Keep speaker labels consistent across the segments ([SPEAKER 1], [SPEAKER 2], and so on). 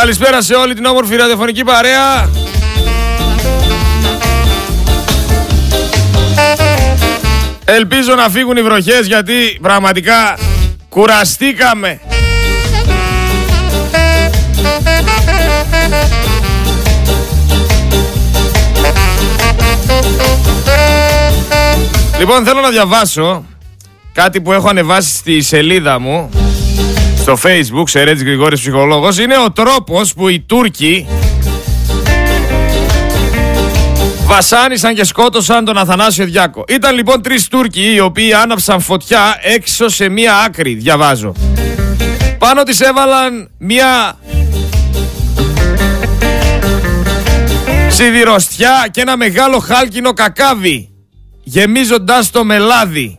[SPEAKER 1] Καλησπέρα σε όλη την όμορφη ραδιοφωνική παρέα. Ελπίζω να φύγουν οι βροχές γιατί πραγματικά κουραστήκαμε. Λοιπόν θέλω να διαβάσω κάτι που έχω ανεβάσει στη σελίδα μου στο facebook σε Ρέτζι Γρηγόρης Ψυχολόγος είναι ο τρόπος που οι Τούρκοι βασάνισαν και σκότωσαν τον Αθανάσιο Διάκο. Ήταν λοιπόν τρεις Τούρκοι οι οποίοι άναψαν φωτιά έξω σε μία άκρη, διαβάζω. Πάνω της έβαλαν μία σιδηροστιά και ένα μεγάλο χάλκινο κακάβι γεμίζοντας το μελάδι.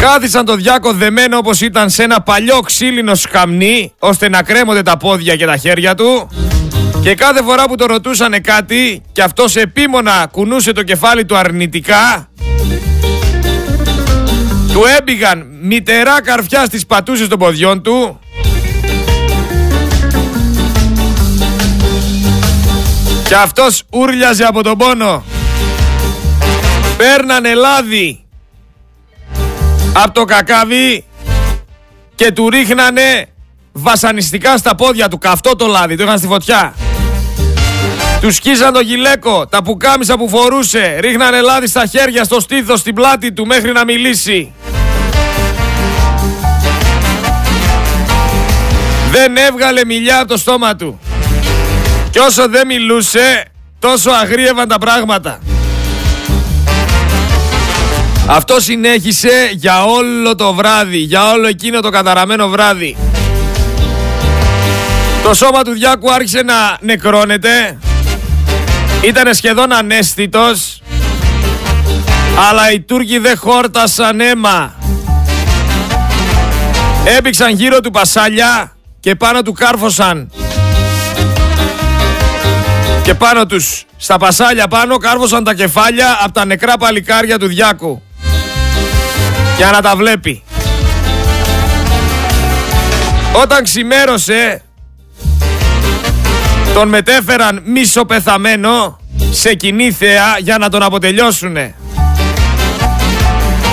[SPEAKER 1] Κάθισαν το διάκο δεμένο όπως ήταν σε ένα παλιό ξύλινο σκαμνί ώστε να κρέμονται τα πόδια και τα χέρια του. Και κάθε φορά που το ρωτούσανε κάτι και αυτός επίμονα κουνούσε το κεφάλι του αρνητικά. Του έμπηγαν μητερά καρφιά στις πατούσες των ποδιών του. Και αυτός ούρλιαζε από τον πόνο. Παίρνανε λάδι από το κακάβι και του ρίχνανε βασανιστικά στα πόδια του. Καυτό το λάδι, το είχαν στη φωτιά. Τους σκίζαν το γυλαίκο, τα πουκάμισα που φορούσε. Ρίχνανε λάδι στα χέρια, στο στήθος, στην πλάτη του μέχρι να μιλήσει. Δεν έβγαλε μιλιά από το στόμα του. Και όσο δεν μιλούσε, τόσο αγρίευαν τα πράγματα. Αυτό συνέχισε για όλο το βράδυ, για όλο εκείνο το καταραμένο βράδυ. Το σώμα του Διάκου άρχισε να νεκρώνεται. Ήταν σχεδόν ανέστητος. Αλλά οι Τούρκοι δεν χόρτασαν αίμα. Έπηξαν γύρω του πασάλια και πάνω του κάρφωσαν. Και πάνω τους, στα πασάλια πάνω, κάρφωσαν τα κεφάλια από τα νεκρά παλικάρια του Διάκου για να τα βλέπει. Όταν ξημέρωσε τον μετέφεραν μισοπεθαμένο σε κοινή θέα για να τον αποτελειώσουνε.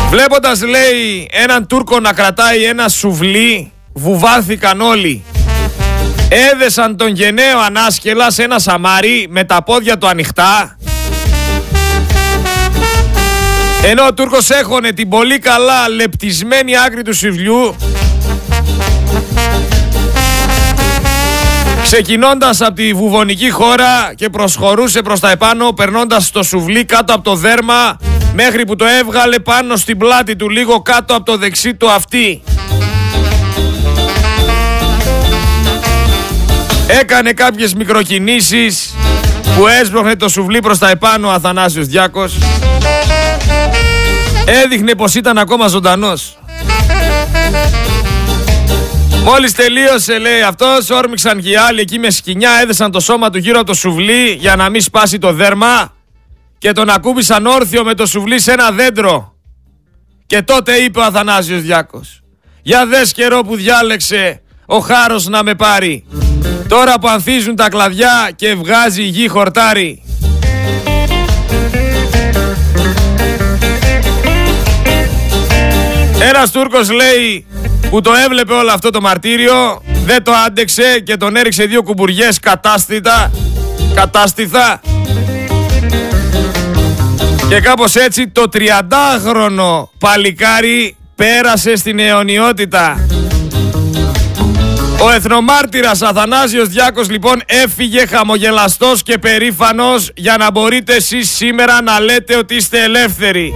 [SPEAKER 1] Βλέποντας λέει έναν Τούρκο να κρατάει ένα σουβλί βουβάθηκαν όλοι. Έδεσαν τον γενναίο ανάσκελα σε ένα σαμάρι με τα πόδια του ανοιχτά ενώ ο Τούρκος έχωνε την πολύ καλά λεπτισμένη άκρη του σουβλιού Ξεκινώντας από τη βουβονική χώρα και προσχωρούσε προς τα επάνω περνώντας το σουβλί κάτω από το δέρμα μέχρι που το έβγαλε πάνω στην πλάτη του λίγο κάτω από το δεξί του αυτή. Έκανε κάποιες μικροκινήσεις που έσπροχνε το σουβλί προς τα επάνω ο Αθανάσιος Διάκος Έδειχνε πως ήταν ακόμα ζωντανός. Μόλις τελείωσε λέει αυτός, όρμηξαν και οι άλλοι εκεί με σκηνιά, έδεσαν το σώμα του γύρω από το σουβλί για να μην σπάσει το δέρμα και τον ακούμπησαν όρθιο με το σουβλί σε ένα δέντρο. Και τότε είπε ο Αθανάσιος Διάκος, για δες καιρό που διάλεξε ο χάρος να με πάρει. Τώρα που ανθίζουν τα κλαδιά και βγάζει η γη χορτάρι. Ένας Τούρκος λέει που το έβλεπε όλο αυτό το μαρτύριο δεν το άντεξε και τον έριξε δύο κουμπουριές κατάστητα κατάστηθα και κάπως έτσι το 30χρονο παλικάρι πέρασε στην αιωνιότητα. Ο εθνομάρτυρας Αθανάσιος Διάκος λοιπόν έφυγε χαμογελαστός και περήφανος για να μπορείτε εσείς σήμερα να λέτε ότι είστε ελεύθεροι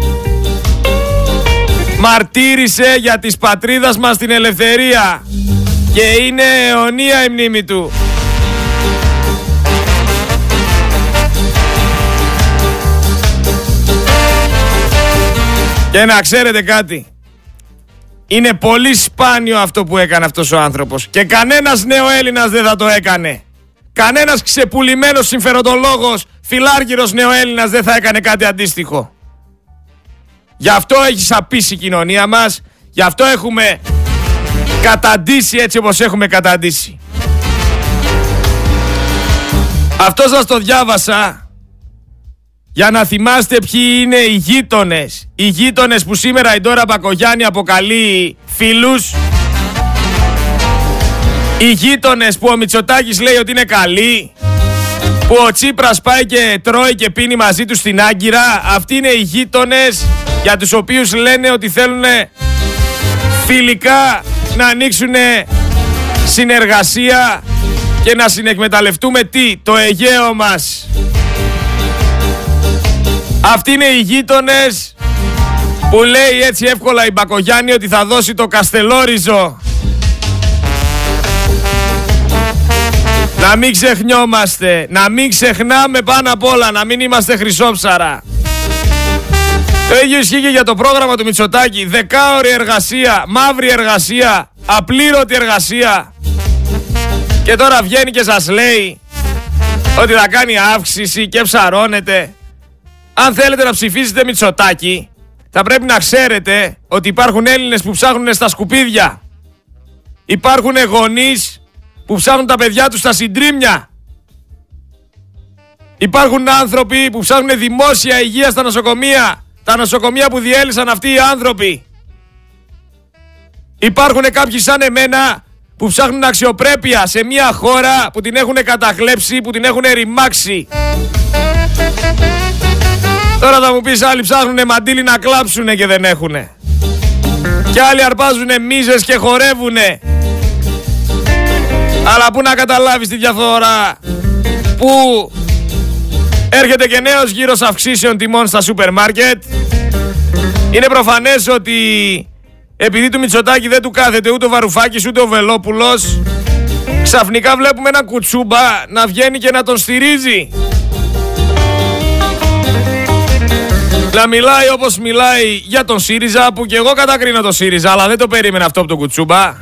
[SPEAKER 1] μαρτύρησε για της πατρίδας μας την ελευθερία και είναι αιωνία η μνήμη του. Και να ξέρετε κάτι. Είναι πολύ σπάνιο αυτό που έκανε αυτός ο άνθρωπος. Και κανένας νέο Έλληνας δεν θα το έκανε. Κανένας ξεπουλημένος συμφεροντολόγος, φιλάργυρος νέο Έλληνας δεν θα έκανε κάτι αντίστοιχο. Γι' αυτό έχει σαπίσει η κοινωνία μας. Γι' αυτό έχουμε καταντήσει έτσι όπως έχουμε καταντήσει. Αυτός σας το διάβασα για να θυμάστε ποιοι είναι οι γείτονες. Οι γείτονες που σήμερα η Ντόρα Μπακογιάννη αποκαλεί φίλους. Οι γείτονες που ο Μητσοτάκης λέει ότι είναι καλοί. Που ο Τσίπρας πάει και τρώει και πίνει μαζί τους στην Άγκυρα. Αυτοί είναι οι γείτονες για τους οποίους λένε ότι θέλουν φιλικά να ανοίξουν συνεργασία και να συνεκμεταλλευτούμε τι, το Αιγαίο μας. Αυτοί είναι οι γείτονες που λέει έτσι εύκολα η Μπακογιάννη ότι θα δώσει το Καστελόριζο. Να μην ξεχνιόμαστε, να μην ξεχνάμε πάνω απ' όλα, να μην είμαστε χρυσόψαρα. Το ίδιο ισχύει και για το πρόγραμμα του Μητσοτάκη. Δεκάωρη εργασία, μαύρη εργασία, απλήρωτη εργασία. Και τώρα βγαίνει και σας λέει ότι θα κάνει αύξηση και ψαρώνεται. Αν θέλετε να ψηφίσετε Μητσοτάκη, θα πρέπει να ξέρετε ότι υπάρχουν Έλληνες που ψάχνουν στα σκουπίδια. Υπάρχουν γονείς που ψάχνουν τα παιδιά τους στα συντρίμια. Υπάρχουν άνθρωποι που ψάχνουν δημόσια υγεία στα νοσοκομεία. Τα νοσοκομεία που διέλυσαν αυτοί οι άνθρωποι. Υπάρχουν κάποιοι σαν εμένα που ψάχνουν αξιοπρέπεια σε μια χώρα που την έχουν καταχλέψει, που την έχουν ρημάξει. Τώρα θα μου πεις άλλοι ψάχνουνε μαντίλι να κλάψουνε και δεν έχουνε. Και άλλοι αρπάζουνε μίζες και χορεύουνε. Αλλά πού να καταλάβεις τη διαφορά. Πού έρχεται και νέος γύρος αυξήσεων τιμών στα σούπερ μάρκετ. Είναι προφανές ότι επειδή του Μητσοτάκη δεν του κάθεται ούτε ο Βαρουφάκης ούτε ο Βελόπουλος ξαφνικά βλέπουμε ένα κουτσούμπα να βγαίνει και να τον στηρίζει. Να μιλάει όπως μιλάει για τον ΣΥΡΙΖΑ που και εγώ κατακρίνω τον ΣΥΡΙΖΑ αλλά δεν το περίμενα αυτό από τον κουτσούμπα.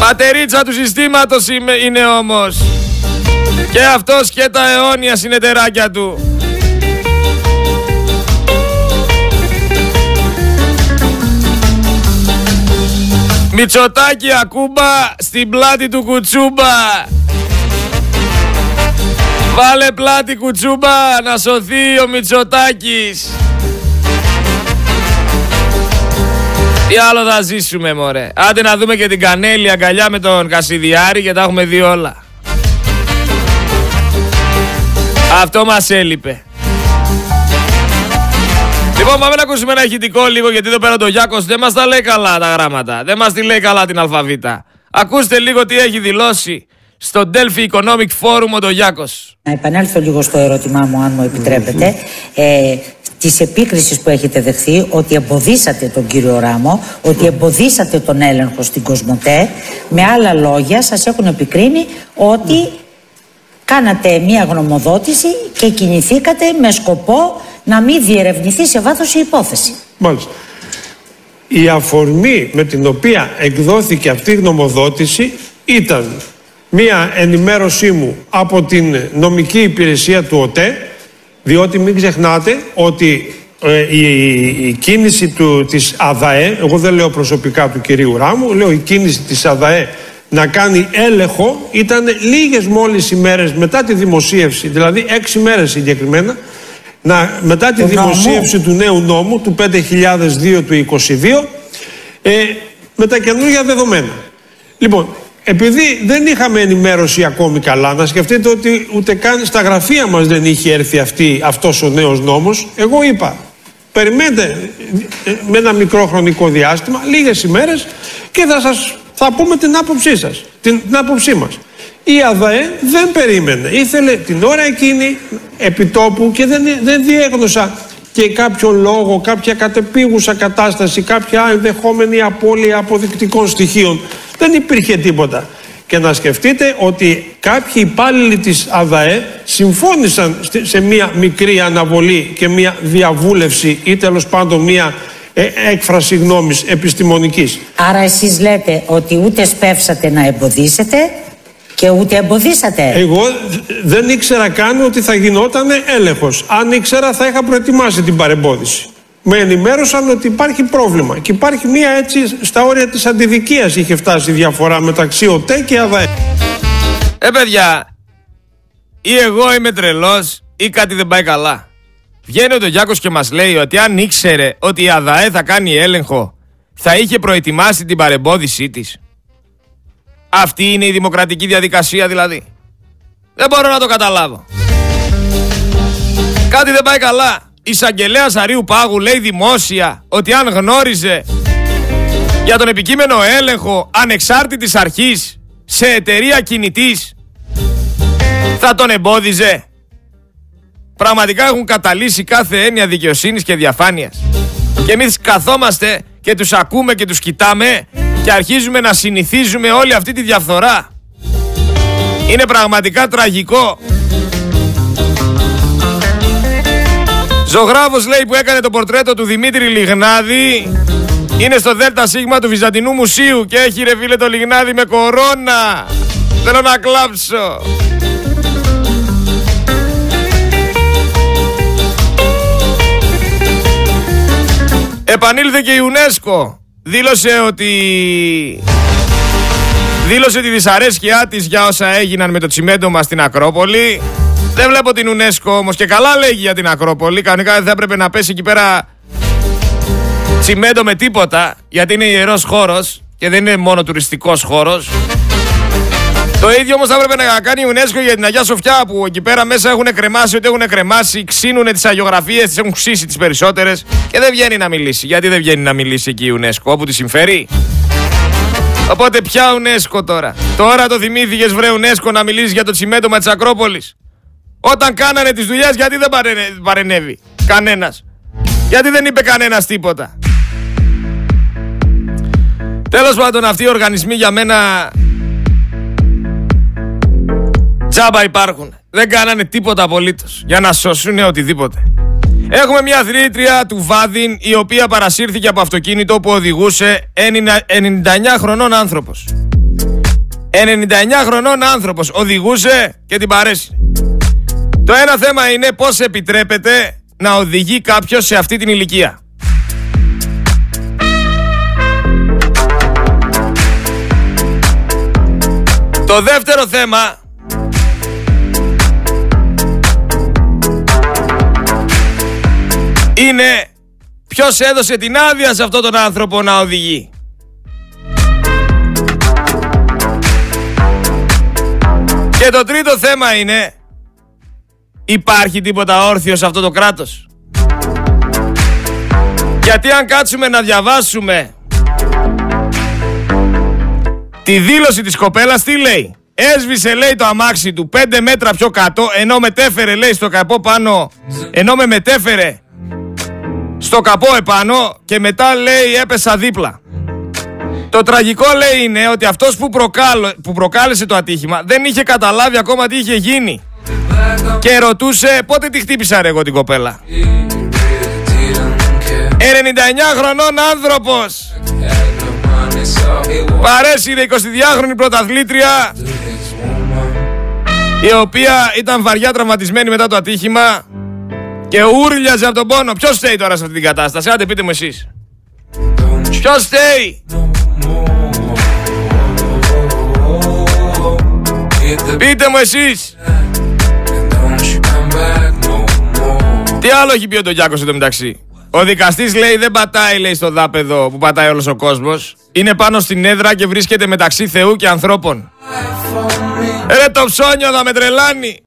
[SPEAKER 1] Πατερίτσα του συστήματος είναι όμως. Και αυτός και τα αιώνια συνεταιράκια του. Μητσοτάκι ακούμπα στην πλάτη του κουτσούμπα. Βάλε πλάτη κουτσούμπα να σωθεί ο Μητσοτάκης. Τι άλλο θα ζήσουμε μωρέ. Άντε να δούμε και την Κανέλη αγκαλιά με τον Κασιδιάρη και τα έχουμε δει όλα. Αυτό μας έλειπε. Λοιπόν, πάμε να ακούσουμε ένα ηχητικό λίγο γιατί εδώ πέρα το Γιάκος δεν μας τα λέει καλά τα γράμματα. Δεν μας τη λέει καλά την αλφαβήτα. Ακούστε λίγο τι έχει δηλώσει στο Delphi Economic Forum ο Ντογιάκος.
[SPEAKER 2] Να επανέλθω λίγο στο ερώτημά μου, αν μου επιτρέπετε. Ε, της επίκρισης που έχετε δεχθεί ότι εμποδίσατε τον κύριο Ράμο, ότι εμποδίσατε τον έλεγχο στην Κοσμοτέ. Με άλλα λόγια, σας έχουν επικρίνει ότι κάνατε μία γνωμοδότηση και κινηθήκατε με σκοπό να μην διερευνηθεί σε βάθος η υπόθεση.
[SPEAKER 3] Μάλιστα. Η αφορμή με την οποία εκδόθηκε αυτή η γνωμοδότηση ήταν μία ενημέρωσή μου από την νομική υπηρεσία του ΟΤΕ διότι μην ξεχνάτε ότι ε, η, κίνηση του, της ΑΔΑΕ, εγώ δεν λέω προσωπικά του κυρίου Ράμου, λέω η κίνηση της ΑΔΑΕ να κάνει έλεγχο ήταν λίγες μόλις ημέρες μετά τη δημοσίευση, δηλαδή έξι μέρες συγκεκριμένα, να, μετά τη δημοσίευση του νέου νόμου του 5002 του 22 ε, με τα καινούργια δεδομένα. Λοιπόν, επειδή δεν είχαμε ενημέρωση ακόμη καλά, να σκεφτείτε ότι ούτε καν στα γραφεία μας δεν είχε έρθει αυτή, αυτός ο νέος νόμος, εγώ είπα, περιμένετε ε, με ένα μικρό χρονικό διάστημα, λίγες ημέρες και θα σας θα πούμε την άποψή σας, την, την άποψή μας. Η ΑΔΑΕ δεν περίμενε, ήθελε την ώρα εκείνη επιτόπου και δεν, δεν διέγνωσα και κάποιο λόγο, κάποια κατεπίγουσα κατάσταση, κάποια ενδεχόμενη απώλεια αποδεικτικών στοιχείων. Δεν υπήρχε τίποτα. Και να σκεφτείτε ότι κάποιοι υπάλληλοι της ΑΔΑΕ συμφώνησαν σε μία μικρή αναβολή και μία διαβούλευση ή τέλος πάντων μία ε, έκφραση γνώμης επιστημονικής.
[SPEAKER 2] Άρα εσείς λέτε ότι ούτε σπεύσατε να εμποδίσετε και ούτε εμποδίσατε.
[SPEAKER 3] Εγώ δεν ήξερα καν ότι θα γινόταν έλεγχος. Αν ήξερα θα είχα προετοιμάσει την παρεμπόδιση. με ενημέρωσαν ότι υπάρχει πρόβλημα και υπάρχει μία έτσι στα όρια της αντιδικίας είχε φτάσει η διαφορά μεταξύ ΟΤΕ και ΑΔΑΕ.
[SPEAKER 1] Ε παιδιά, ή εγώ είμαι τρελός ή κάτι δεν πάει καλά. Βγαίνει ο Γιάκος και μας λέει ότι αν ήξερε ότι η ΑΔΑΕ θα κάνει έλεγχο θα είχε προετοιμάσει την παρεμπόδισή της. Αυτή είναι η δημοκρατική διαδικασία δηλαδή. Δεν μπορώ να το καταλάβω. Κάτι δεν πάει καλά. Η εισαγγελέα Αρίου Πάγου λέει δημόσια ότι αν γνώριζε για τον επικείμενο έλεγχο ανεξάρτητης αρχής σε εταιρεία κινητής θα τον εμπόδιζε. Πραγματικά έχουν καταλύσει κάθε έννοια δικαιοσύνης και διαφάνειας. Και εμείς καθόμαστε και τους ακούμε και τους κοιτάμε και αρχίζουμε να συνηθίζουμε όλη αυτή τη διαφθορά. Είναι πραγματικά τραγικό. Ζωγράφος λέει που έκανε το πορτρέτο του Δημήτρη Λιγνάδη είναι στο ΔΣ του Βυζαντινού Μουσείου και έχει ρε φίλε το Λιγνάδη με κορώνα. Θέλω να κλάψω. Επανήλθε και η UNESCO. Δήλωσε ότι... Δήλωσε τη δυσαρέσκειά της για όσα έγιναν με το τσιμέντομα στην Ακρόπολη. Δεν βλέπω την UNESCO όμως και καλά λέγει για την Ακρόπολη. Κανονικά δεν θα έπρεπε να πέσει εκεί πέρα τσιμέντο με τίποτα. Γιατί είναι ιερός χώρος και δεν είναι μόνο τουριστικός χώρος. Το ίδιο όμως θα έπρεπε να κάνει η UNESCO για την Αγία Σοφιά που εκεί πέρα μέσα έχουν κρεμάσει ό,τι έχουν κρεμάσει, ξύνουν τις αγιογραφίες, τις έχουν ξύσει τις περισσότερες και δεν βγαίνει να μιλήσει. Γιατί δεν βγαίνει να μιλήσει εκεί η UNESCO, όπου τη συμφέρει; Οπότε ποια UNESCO τώρα; Τώρα το θυμήθηκες βρε UNESCO να μιλήσεις για το τσιμέντομα τη Ακρόπολη. Όταν κάνανε τις δουλειές, γιατί δεν παρενέβη κανένας; Γιατί δεν είπε κανένας τίποτα; Τέλος πάντων αυτοί οι οργανισμοί για μένα Τζάμπα υπάρχουν. Δεν κάνανε τίποτα απολύτως για να σώσουν οτιδήποτε. Έχουμε μια θρήτρια του Βάδιν η οποία παρασύρθηκε από αυτοκίνητο που οδηγούσε 99 χρονών άνθρωπος. 99 χρονών άνθρωπος οδηγούσε και την παρέσει. Το ένα θέμα είναι πώς επιτρέπεται να οδηγεί κάποιος σε αυτή την ηλικία. Το δεύτερο θέμα είναι ποιος έδωσε την άδεια σε αυτόν τον άνθρωπο να οδηγεί. Και το τρίτο θέμα είναι υπάρχει τίποτα όρθιο σε αυτό το κράτος; Γιατί αν κάτσουμε να διαβάσουμε τη δήλωση της κοπέλας τι λέει; Έσβησε λέει το αμάξι του 5 μέτρα πιο κάτω ενώ μετέφερε λέει στο καπό πάνω ενώ με μετέφερε στο καπό επάνω και μετά λέει έπεσα δίπλα. Το τραγικό λέει είναι ότι αυτός που, που προκάλεσε το ατύχημα δεν είχε καταλάβει ακόμα τι είχε γίνει. Και ρωτούσε πότε τη χτύπησα ρε εγώ την κοπέλα; 99 χρονών άνθρωπος. Παρέσυρε 22χρονη πρωταθλήτρια η οποία ήταν βαριά τραυματισμένη μετά το ατύχημα και ούρλιαζε από τον πόνο. Ποιος στέει τώρα σε αυτή την κατάσταση, άντε πείτε μου εσείς. Ποιος στέει. Πείτε μου εσείς Τι άλλο έχει πει ο Ντογιάκος εδώ μεταξύ; Ο δικαστής λέει δεν πατάει λέει στο δάπεδο που πατάει όλος ο κόσμος Είναι πάνω στην έδρα και βρίσκεται μεταξύ Θεού και ανθρώπων Ρε το ψώνιο θα με τρελάνει